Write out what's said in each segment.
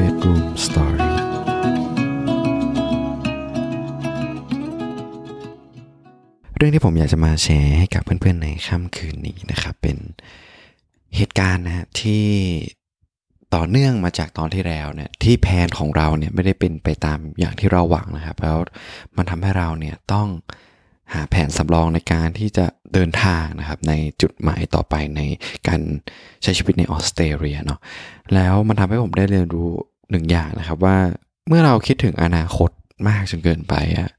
Bedroom Story เรื่องที่ผมอยากจะมาแชร์ให้กับเพื่อนๆในค่ำคืนนี้นะครับ เป็นเหตุการณ์นะที่ต่อเนื่องมาจากตอนที่แล้วเนี่ยที่แผนของเราเนี่ยไม่ได้เป็นไปตามอย่างที่เราหวังนะครับ แล้วมันทำให้เราเนี่ยต้อง หาแผนสำรองในการที่จะเดินทางนะครับในจุดหมายต่อไปในการใช้ชีวิตในออสเตรเลียเนาะแล้วมันทำให้ผมได้เรียนรู้หนึ่งอย่างนะครับว่าเมื่อเราคิดถึงอนาคตมากจนเกินไปอะ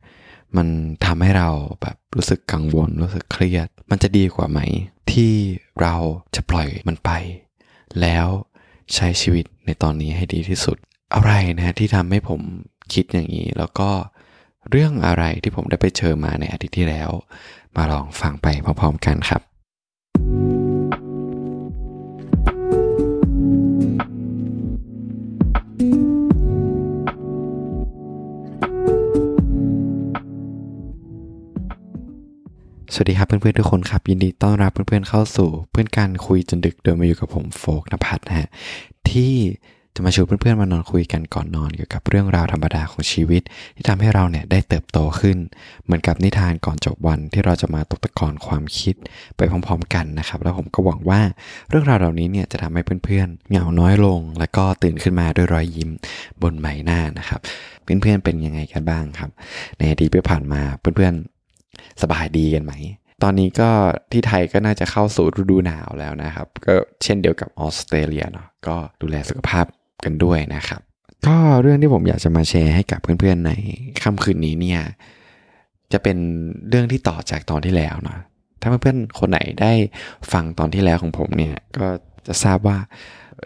มันทำให้เราแบบรู้สึกกังวลรู้สึกเครียด มันจะดีกว่าไหม ที่เราจะปล่อยมันไป แล้วใช้ชีวิตในตอนนี้ให้ดีที่สุด อะไรนะที่ทำให้ผมคิดอย่างนี้ แล้วก็ เรื่องอะไรที่ผมได้ไปเจอมาในอาทิตย์ที่แล้ว มาลองฟังไปพร้อมๆกันครับ สวัสดีครับเพื่อนๆทุกคนครับ ยินดีต้อนรับเพื่อนๆเข้าสู่เพื่อนการคุยจนดึกโดยมาอยู่กับผมโฟกนภัทรนะฮะที่ จะมาชวนเพื่อนๆมานอนคุยกันก่อนนอนเกี่ยวกับเรื่องราวธรรมดาของชีวิต ที่ทำให้เราเนี่ยได้เติบโตขึ้น เหมือนกับนิทานก่อนจบวันที่เราจะมาตกตะกอนความคิดไปพร้อมๆกันนะครับ แล้วผมก็หวังว่าเรื่องราวเหล่านี้เนี่ยจะทำให้เพื่อนๆเหงาน้อยลง แล้วก็ตื่นขึ้นมาด้วยรอยยิ้มบนใบหน้านะครับ เพื่อนๆเป็นยังไงกันบ้างครับ ในอดีตที่ผ่านมาเพื่อนๆสบายดีกันไหมตอนนี้ก็ที่ไทยก็น่าจะเข้าสู่ฤดูหนาวแล้วนะครับ ก็เช่นเดียวกับออสเตรเลียเนาะก็ดูแลสุขภาพ กันด้วยนะครับ ก็เรื่องที่ผมอยากจะมาแชร์ให้กับเพื่อนๆในค่ำคืนนี้เนี่ยจะเป็นเรื่องที่ต่อจากตอนที่แล้วเนาะถ้าเพื่อนๆคนไหนได้ฟังตอนที่แล้วของผมเนี่ยก็จะทราบว่า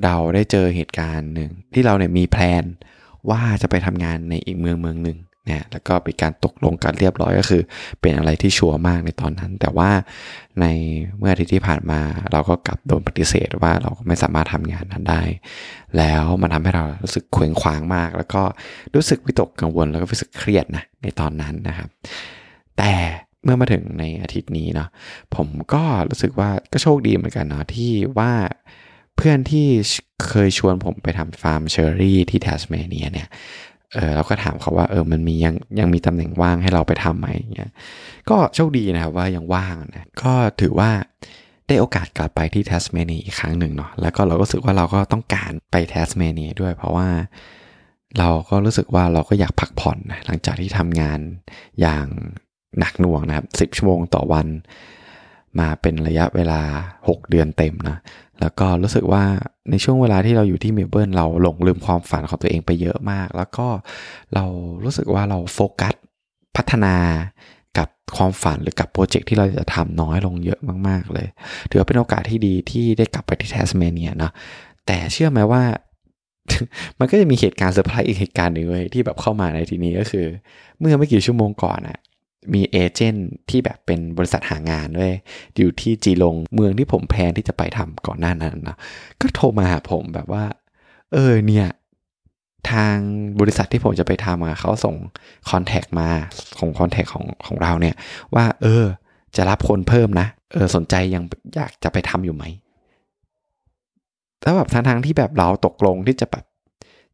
เราได้เจอเหตุการณ์หนึ่งที่เราเนี่ยมีแพลนว่าจะไปทำงานในอีกเมืองเมืองหนึ่ง นี่ยแล้วก็เป็นการตกลงกันเรียบร้อยก็คือ เป็นอะไรที่ชัวร์มากในตอนนั้น แต่ว่าในเมื่ออาทิตย์ที่ผ่านมา เราก็กลับโดนปฏิเสธว่าเราไม่สามารถทำงานนั้นได้ แล้วมันทำให้เรารู้สึกเคว้งคว้างมาก แล้วก็รู้สึกวิตกกังวลแล้วก็รู้สึกเครียดนะในตอนนั้นนะครับ แต่เมื่อมาถึงในอาทิตย์นี้เนาะผมก็รู้สึกว่าก็โชคดีเหมือนกันเนาะที่ว่าเพื่อนที่เคยชวนผมไปทำฟาร์มเชอรี่ที่แทสเมเนียเนี่ย เออเราก็ถามเขาว่าเออมันมียังยังมีตำแหน่งว่างให้เราไปทำไหมเงี้ยก็โชคดีนะครับว่ายังว่างนะก็ถือว่าได้โอกาสกลับไปที่แทสเมเนียอีกครั้งหนึ่งเนาะแล้วก็เราก็รู้สึกว่าเราก็ต้องการไปแทสเมเนียด้วยเพราะว่าเราก็รู้สึกว่าเราก็อยากพักผ่อนนะหลังจากที่ทำงานอย่างหนักหน่วงนะครับสิบชั่วโมงต่อวัน มาเป็นระยะเวลา 6 เดือนเต็มนะแล้วก็รู้สึกว่าในช่วงเวลาที่เราอยู่ที่เมลเบิร์นเราหลงลืมความฝันของตัวเองไปเยอะมาก แล้วก็เรารู้สึกว่าเราโฟกัสพัฒนากับความฝันหรือกับ project ที่เราจะทำน้อยลงเยอะมาก ๆ เลย ถือว่าเป็นโอกาสที่ดีที่ได้กลับไปที่แทสเมเนียเนาะแต่เชื่อไหมว่า มันก็จะมีเหตุการณ์เซอร์ไพรส์อีกเหตุการณ์หนึ่งเลยที่แบบเข้ามาในทีนี้ก็คือ เมื่อไม่กี่ชั่วโมงก่อนอะ มี agent ที่แบบเป็นบริษัทหางานด้วย อยู่ที่จีลงเมืองที่ผม plan ที่จะไปทำก่อนหน้านั้นนะก็โทรมาหาผมแบบว่า เออเนี่ยทางบริษัทที่ผมจะไปทำอะเขาส่งคอนแทคมาของคอนแทคของของเราเนี่ย ว่าเออ จะรับคนเพิ่มนะเออสนใจยังอยากจะไปทำอยู่ไหมแล้วแบบทางทางที่แบบเราตกลงที่จะแบบ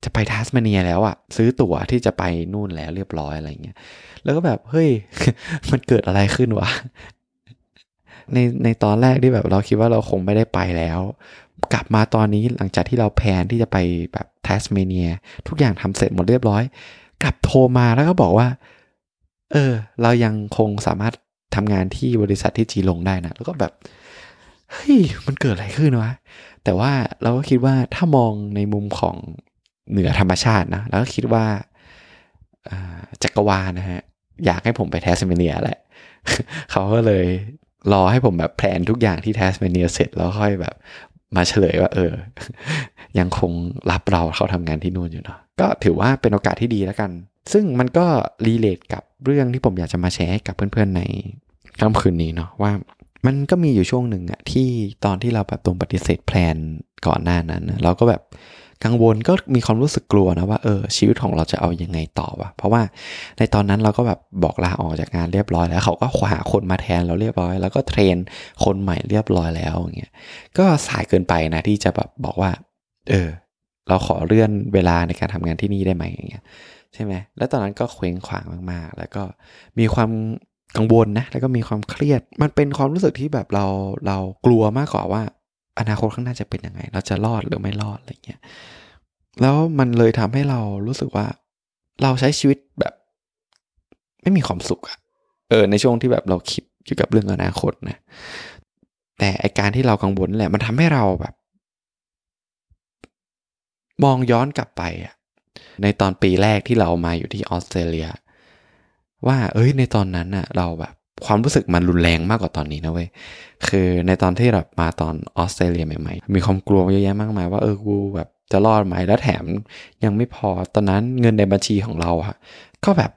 จะไปทัสมาเนียแล้วอะซื้อตั๋วที่จะไปนู่นแล้วเรียบร้อยอะไรเงี้ยแล้วก็แบบเฮ้ยมันเกิดอะไรขึ้นวะในในตอนแรกที่แบบเราคิดว่าเราคงไม่ได้ไปแล้ว กลับมาตอนนี้หลังจากที่เรา plan ที่จะไปแบบแทสเมเนีย ทุกอย่างทำเสร็จหมดเรียบร้อย กลับโทรมาแล้วก็บอกว่า เออ เรายังคงสามารถทำงานที่บริษัทที่จีลงได้นะ แล้วก็แบบเฮ้ยมันเกิดอะไรขึ้นวะแต่ว่าเราก็คิดว่าถ้ามองในมุมของ เหนือธรรมชาตินะแล้วก็คิดว่าจักรวาลนะฮะอยากให้ผมไปแทสเมเนียแหละเขาก็เลยรอให้ผมแบบ plan ทุกอย่างที่แทสเมเนียเสร็จแล้วค่อยแบบมาเฉลยว่า เออ ยังคงรับเราเขาทำงานที่นู่นอยู่เนาะก็ถือว่าเป็นโอกาสที่ดีแล้วกัน ซึ่งมันก็ relate กับเรื่องที่ผมอยากจะมาแชร์ให้กับเพื่อนๆในค่ำคืนนี้เนาะว่ามันก็มีอยู่ช่วงหนึ่งอะที่ตอนที่เราแบบตรงปฏิเสธ plan ก่อนหน้านั้น เราก็แบบ กังวลก็มีความรู้สึกกลัวนะว่าเออชีวิตของเราจะเอายังไงต่อวะเพราะว่าในตอนนั้นเราก็แบบบอกลาออกจากงานเรียบร้อยแล้วเขาก็หาคนมาแทนเราเรียบร้อย แล้วก็เทรนคนใหม่เรียบร้อยแล้วอย่างเงี้ยก็สายเกินไปนะที่จะแบบบอกว่า เออ เราขอเลื่อนเวลาในการทำงานที่นี่ได้ไหมอย่างเงี้ยใช่ไหมแล้วตอนนั้นก็เคว้งขวางมากๆ แล้วก็มีความกังวลนะแล้วก็มีความเครียด มันเป็นความรู้สึกที่แบบเราเรากลัวมากกว่าว่า อนาคตข้างหน้าจะเป็นยังไง เราจะรอดหรือไม่รอดอะไรเงี้ยแล้วมันเลยทำให้เรารู้สึกว่า เราใช้ชีวิตแบบ ไม่มีความสุขอะเออในช่วงที่แบบเราคิดเกี่ยวกับเรื่องอนาคตนะ แต่ไอการที่เรากังวลแหละ มันทำให้เราแบบ มองย้อนกลับไปอะในตอนปีแรกที่เรามาอยู่ที่ออสเตรเลีย ว่า เอ้ยในตอนนั้นอะเราแบบ ความรู้สึกมันรุนแรงมากกว่าตอนนี้นะเว้ย คือในตอนที่แบบมาตอนออสเตรเลียใหม่ๆ มีความกลัวเยอะแยะมากมายว่าเออกูแบบจะรอดไหมแล้วแถมยังไม่พอตอนนั้นเงินในบัญชีของเราอะก็แบบ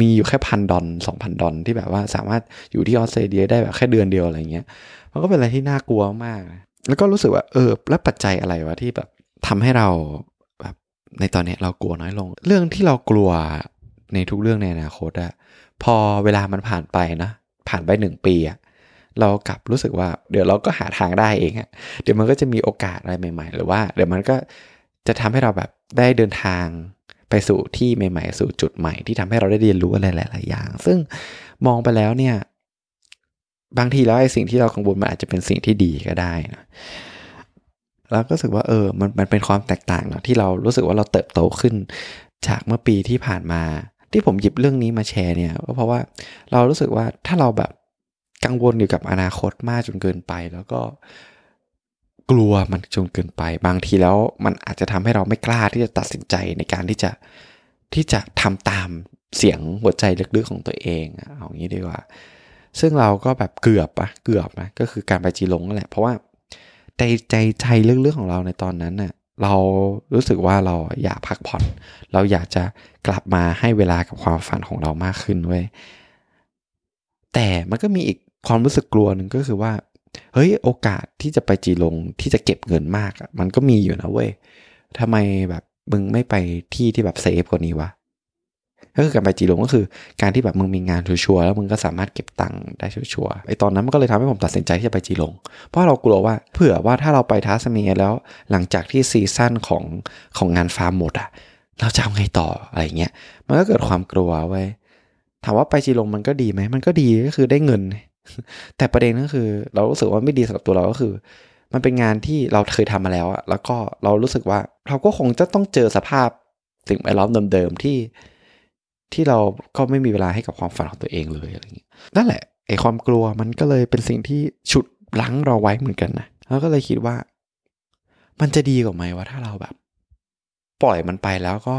มีอยู่แค่พันดอลสองพันดอลที่แบบว่าสามารถอยู่ที่ออสเตรเลียได้แบบแค่เดือนเดียวอะไรเงี้ย มันก็เป็นอะไรที่น่ากลัวมาก แล้วก็รู้สึกว่าเออแล้วปัจจัยอะไรวะที่แบบทำให้เราแบบในตอนนี้เรากลัวน้อยลง เรื่องที่เรากลัวในทุกเรื่องในอนาคตอะพอเวลามันผ่านไปนะ ผ่านไปหนึ่งปีอะเรากลับรู้สึกว่าเดี๋ยวเราก็หาทางได้เองอะเดี๋ยวมันก็จะมีโอกาสอะไรใหม่ ๆ หรือว่า เดี๋ยวมันก็จะทำให้เราแบบได้เดินทางไปสู่ที่ใหม่ ๆ สู่จุดใหม่ที่ทำให้เราได้เรียนรู้อะไรหลาย ๆ อย่าง ซึ่งมองไปแล้วเนี่ย บางทีแล้วไอ้สิ่งที่เรากังวลมันอาจจะเป็นสิ่งที่ดีก็ได้นะแล้วก็รู้สึกว่าเออมันมันเป็นความแตกต่างเนาะที่เรารู้สึกว่าเราเติบโตขึ้น จากเมื่อปีที่ผ่านมา ที่ผมหยิบเรื่องนี้มาแชร์เนี่ยก็เพราะว่าเรารู้สึกว่าถ้าเราแบบกังวลอยู่กับอนาคตมากจนเกินไป แล้วก็กลัวมันจนเกินไป บางทีแล้วมันอาจจะทำให้เราไม่กล้าที่จะตัดสินใจในการที่จะที่จะทำตามเสียงหัวใจลึกๆของตัวเองเอางี้ดีกว่า ซึ่งเราก็แบบเกือบอะเกือบนะก็คือการไปจีลงนั่นแหละเพราะว่าใจใจใจเรื่องๆของเราในตอนนั้นน่ะ เรารู้สึกว่าเราอยากพักผ่อน เราอยากจะกลับมาให้เวลากับความฝันของเรามากขึ้นเว้ยแต่มันก็มีอีกความรู้สึกกลัวหนึ่งก็คือว่า เฮ้ยโอกาสที่จะไปจีลงที่จะเก็บเงินมากอะมันก็มีอยู่นะเว้ยทำไมแบบมึงไม่ไปที่ที่แบบ safe กว่านี้วะ ก็คือการไปจีลงก็คือการที่แบบมึงมีงาน sure แล้วมึงก็สามารถเก็บตังค์ได้ sure ไอตอนนั้นมันก็เลยทำให้ผมตัดสินใจที่จะไปจีลง เพราะเรากลัวว่าเผื่อว่าถ้าเราไปแทสเมเนียแล้วหลังจากที่ season ของของงานฟาร์มหมดอะเราจะเอาไงต่ออะไรเงี้ยมันก็เกิดความกลัวเว้ถามว่าไปจีลงมันก็ดีไหมมันก็ดีก็คือได้เงิน แต่ประเด็นก็คือ เรารู้สึกว่าไม่ดีสำหรับตัวเราก็คือ มันเป็นงานที่เราเคยทำมาแล้วอะแล้วก็เรารู้สึกว่าเราก็คงจะต้องเจอสภาพสิ่งแวดล้อมเดิมๆที่ ที่เราก็ไม่มีเวลาให้กับความฝันของตัวเองเลยอะไรอย่างเงี้ยนั่นแหละไอ้ความกลัวมันก็เลยเป็นสิ่งที่ฉุดลังเราไว้เหมือนกันนะแล้วก็เลยคิดว่า มันจะดีกว่าไหมว่าถ้าเราแบบ ปล่อยมันไปแล้วก็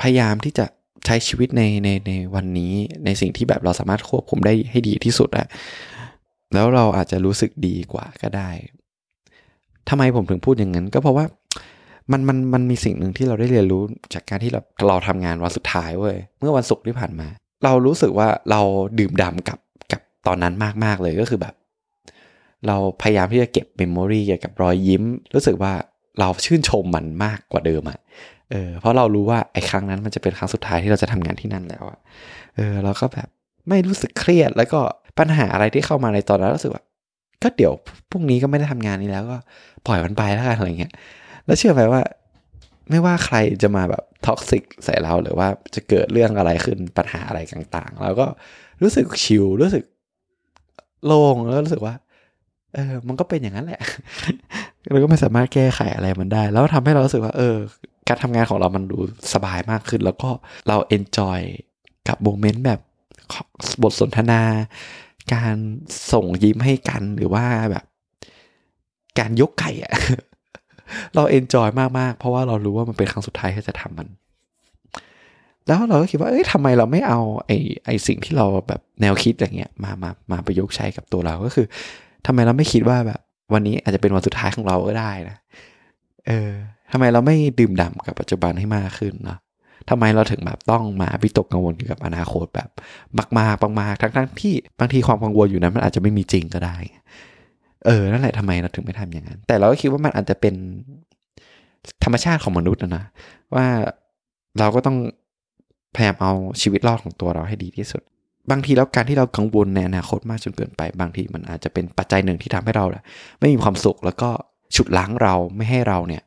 พยายามที่จะใช้ชีวิตในในในวันนี้ในสิ่งที่แบบเราสามารถควบคุมได้ให้ดีที่สุดอะแล้วเราอาจจะรู้สึกดีกว่าก็ได้ทำไมผมถึงพูดอย่างนั้น ก็เพราะว่า มันมันมันมีสิ่งหนึ่งที่เราได้เรียนรู้จากการที่เราเราทำงานวันสุดท้ายเว้ยเมื่อวันศุกร์ที่ผ่านมา เรารู้สึกว่าเราดื่มด่ากับกับตอนนั้นมากๆเลยก็คือแบบ เราพยายามที่จะเก็บเมมโมรีเกี่ยวกับรอยยิ้ม รู้สึกว่าเราชื่นชมมันมากกว่าเดิมอะเออเพราะเรารู้ว่าไอ้ครั้งนั้นมันจะเป็นครั้งสุดท้ายที่เราจะทำงานที่นั่นแล้วอะเออเราก็แบบไม่รู้สึกเครียดแล้วก็ปัญหาอะไรที่เข้ามาในตอนนั้นรู้สึกว่าก็เดี๋ยวพรุ่งนี้ก็ไม่ได้ทำงานนี้แล้วก็ปล่อยมันไปแล้วกันอะไรเงี้ย แล้วเชื่อไหมว่า ไม่ว่าใครจะมาแบบ toxic ใส่เราหรือว่าจะเกิดเรื่องอะไรขึ้นปัญหาอะไรต่างๆเราก็รู้สึก chill รู้สึกโล่งแล้วรู้สึกว่า เออ มันก็เป็นอย่างนั้นแหละเราก็ไม่สามารถแก้ไขอะไรมันได้ แล้วทำให้เรารู้สึกว่า เออ การทำงานของเรามันดูสบายมากขึ้น แล้วก็เรา enjoy กับ moment แบบบทสนทนา การส่งยิ้มให้กันหรือว่าแบบ การยกไก่อะ เรา enjoy มากๆ เพราะว่าเรารู้ว่ามันเป็นครั้งสุดท้ายที่จะทำมัน แล้วเราก็คิดว่าเอ้ยทำไมเราไม่เอาไอ้ไอ้สิ่งที่เราแบบแนวคิดอย่างเงี้ยมามามาประยุกต์ใช้กับตัวเราก็คือทำไมเราไม่คิดว่าแบบ วันนี้อาจจะเป็นวันสุดท้ายของเราก็ได้นะเออทำไมเราไม่ดื่มด่ากับปัจจุบันให้มากขึ้นเนาะทำไมเราถึงแบบต้องมาวิตกกังวลเกี่ยวกับอนาคตแบบมากๆมากๆทั้งๆที่บางทีความกังวลอยู่นั้นมันอาจจะไม่มีจริงก็ได้ เออ นั่นแหละทำไมเราถึงไม่ทำอย่างนั้น แต่เราก็คิดว่ามันอาจจะเป็นธรรมชาติของมนุษย์นะนะ ว่าเราก็ต้องพยายามเอาชีวิตรอดของตัวเราให้ดีที่สุด บางทีแล้วการที่เรากังวลในอนาคตมากจนเกินไป บางทีมันอาจจะเป็นปัจจัยหนึ่งที่ทำให้เราไม่มีความสุขแล้วก็ฉุดล้างเราไม่ให้เราเนี่ย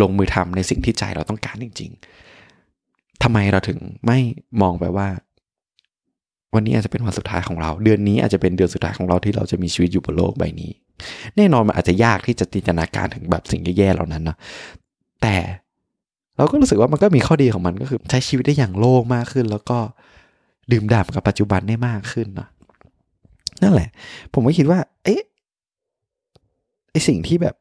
ลงมือทำในสิ่งที่ใจเราต้องการจริง ๆทำไมเราถึงไม่มองไปว่า วันนี้อาจจะเป็นวันสุดท้ายของเรา เดือนนี้อาจจะเป็นเดือนสุดท้ายของเราที่เราจะมีชีวิตอยู่บนโลกใบนี้ แน่นอนมันอาจจะยากที่จะจินตนาการถึงแบบสิ่งแย่ๆเหล่านั้นเนาะแต่เราก็รู้สึกว่ามันก็มีข้อดีของมันก็คือ ใช้ชีวิตได้อย่างโล่งมากขึ้น แล้วก็ดื่มด่ำกับปัจจุบันได้มากขึ้นเนาะนั่นแหละ ผมก็คิดว่า เอ๊ะไอสิ่งที่แบบ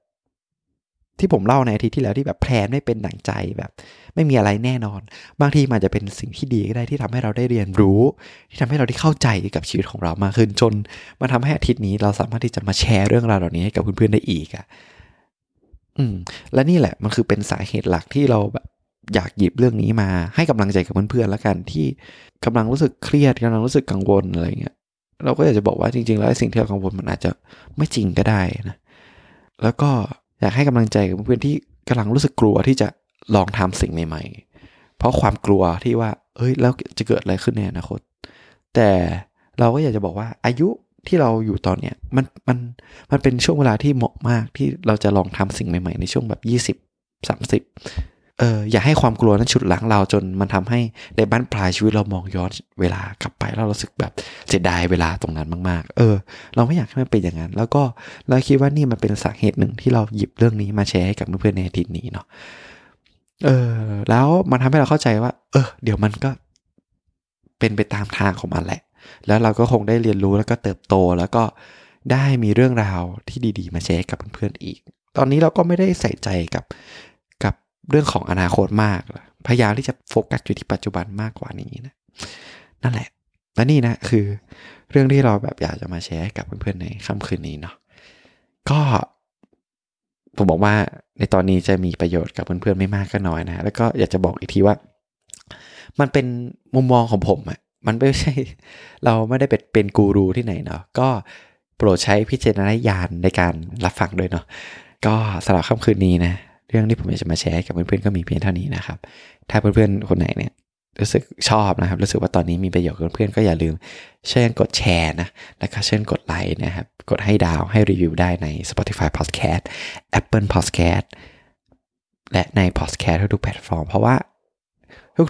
ที่ผมเล่าในอาทิตย์ที่แล้วที่แบบแพลนไม่เป็นดั่งใจแบบ ไม่มีอะไรแน่นอน บางทีมันจะเป็นสิ่งที่ดีก็ได้ที่ทำให้เราได้เรียนรู้ ที่ทำให้เราได้เข้าใจกับชีวิตของเรามากขึ้นจนมาทำให้อาทิตย์นี้เราสามารถที่จะมาแชร์เรื่องราวเหล่านี้ให้กับเพื่อนๆได้อีกอะ่ะอืมและนี่แหละมันคือเป็นสาเหตุหลักที่เราแบบอยากหยิบเรื่องนี้มาให้กำลังใจกับเพื่อนๆแล้วกันที่กำลังรู้สึกเครียดกำลังรู้สึกกังวลอะไรเงี้ยเราก็อยากจะบอกว่าจริงๆ แล้วสิ่งที่เรากังวลมันอาจจะไม่จริงก็ได้นะแล้วก็ อยากให้กำลังใจกับเพื่อนที่กำลังรู้สึกกลัวที่จะลองทำสิ่งใหม่ๆ เพราะความกลัวที่ว่า เอ้ยแล้วจะเกิดอะไรขึ้นในอนาคต แต่เราก็อยากจะบอกว่าอายุที่เราอยู่ตอนเนี้ยมันมันมันเป็นช่วงเวลาที่เหมาะมากที่เราจะลองทำสิ่งใหม่ ๆ ในช่วงแบบยี่สิบสามสิบ เอออย่าให้ความกลัวนั้นฉุดล้างเราจนมันทำให้ในบ้านปลายชีวิตเรามองย้อนเวลากลับไปแล้วเราสึกแบบเสียดายเวลาตรงนั้นมาก ๆ เออ เราไม่อยากให้มันเป็นอย่างนั้น แล้วก็เราคิดว่านี่มันเป็นสาเหตุหนึ่งที่เราหยิบเรื่องนี้มาแชร์ให้กับเพื่อนๆในอาทิตย์นี้เนาะเออ แล้วมันทำให้เราเข้าใจว่า เออ เดี๋ยวมันก็เป็นไปตามทางของมันแหละ แล้วเราก็คงได้เรียนรู้แล้วก็เติบโตแล้วก็ได้มีเรื่องราวที่ดี ๆ มาแชร์กับเพื่อนๆอีก ตอนนี้เราก็ไม่ได้ใส่ใจกับ เรื่องของอนาคตมาก พยายามที่จะโฟกัสอยู่ที่ปัจจุบันมากกว่านี้นะ นั่นแหละ และนี่นะคือเรื่องที่เราแบบอยากจะมาแชร์กับเพื่อนๆในค่ำคืนนี้เนาะ ก็ผมบอกว่าในตอนนี้จะมีประโยชน์กับเพื่อนๆไม่มากก็น้อยนะ แล้วก็อยากจะบอกอีกทีว่า มันเป็นมุมมองของผมอะมันไม่ใช่ เราไม่ได้เป็นเป็นกูรูที่ไหนเนาะ ก็โปรดใช้พิจารณญาณในการรับฟังด้วยเนาะ ก็สำหรับค่ำคืนนี้นะ เรื่องที่ผมอยากจะมาแชร์กับเพื่อนๆก็มีเพียงเท่านี้นะครับ ถ้าเพื่อนๆคนไหนเนี่ยรู้สึกชอบนะครับ รู้สึกว่าตอนนี้มีประโยชน์กับเพื่อนๆก็อย่าลืม เชิญกดแชร์นะ แล้วก็เชิญกดไลค์นะครับ กดให้ดาวให้รีวิวได้ใน Spotify Podcast Apple Podcast และใน Podcast ทุกๆแพลตฟอร์ม เพราะว่า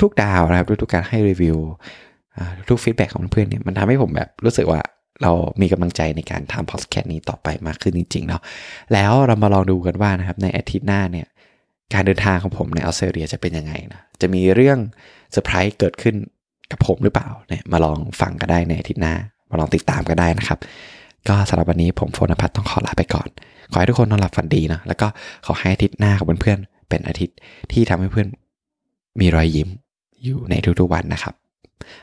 ทุกๆดาวนะครับ ทุกๆการให้รีวิวทุก feedback ของเพื่อนเนี่ยมันทำให้ผมแบบรู้สึกว่า เรามีกำลังใจในการทำพอดแคสต์นี้ต่อไปมากขึ้นจริงๆเนาะแล้วเรามาลองดูกันว่านะครับในอาทิตย์หน้าเนี่ยการเดินทางของผมในออสเตรเลียจะเป็นยังไงนะจะมีเรื่องเซอร์ไพรส์เกิดขึ้นกับผมหรือเปล่าเนี่ยมาลองฟังกันได้ในอาทิตย์หน้า มาลองติดตามกันได้นะครับ ก็สำหรับวันนี้ผมโฟนพัฒต้องขอลาไปก่อน ขอให้ทุกคนนอนหลับฝันดีนะแล้วก็ขอให้อาทิตย์หน้าของเพื่อนๆเป็นอาทิตย์ที่ทำให้เพื่อนมีรอยยิ้มอยู่ในทุกๆวันนะครับ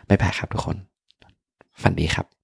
ไม่แพ้ครับทุกคน ฝันดีครับ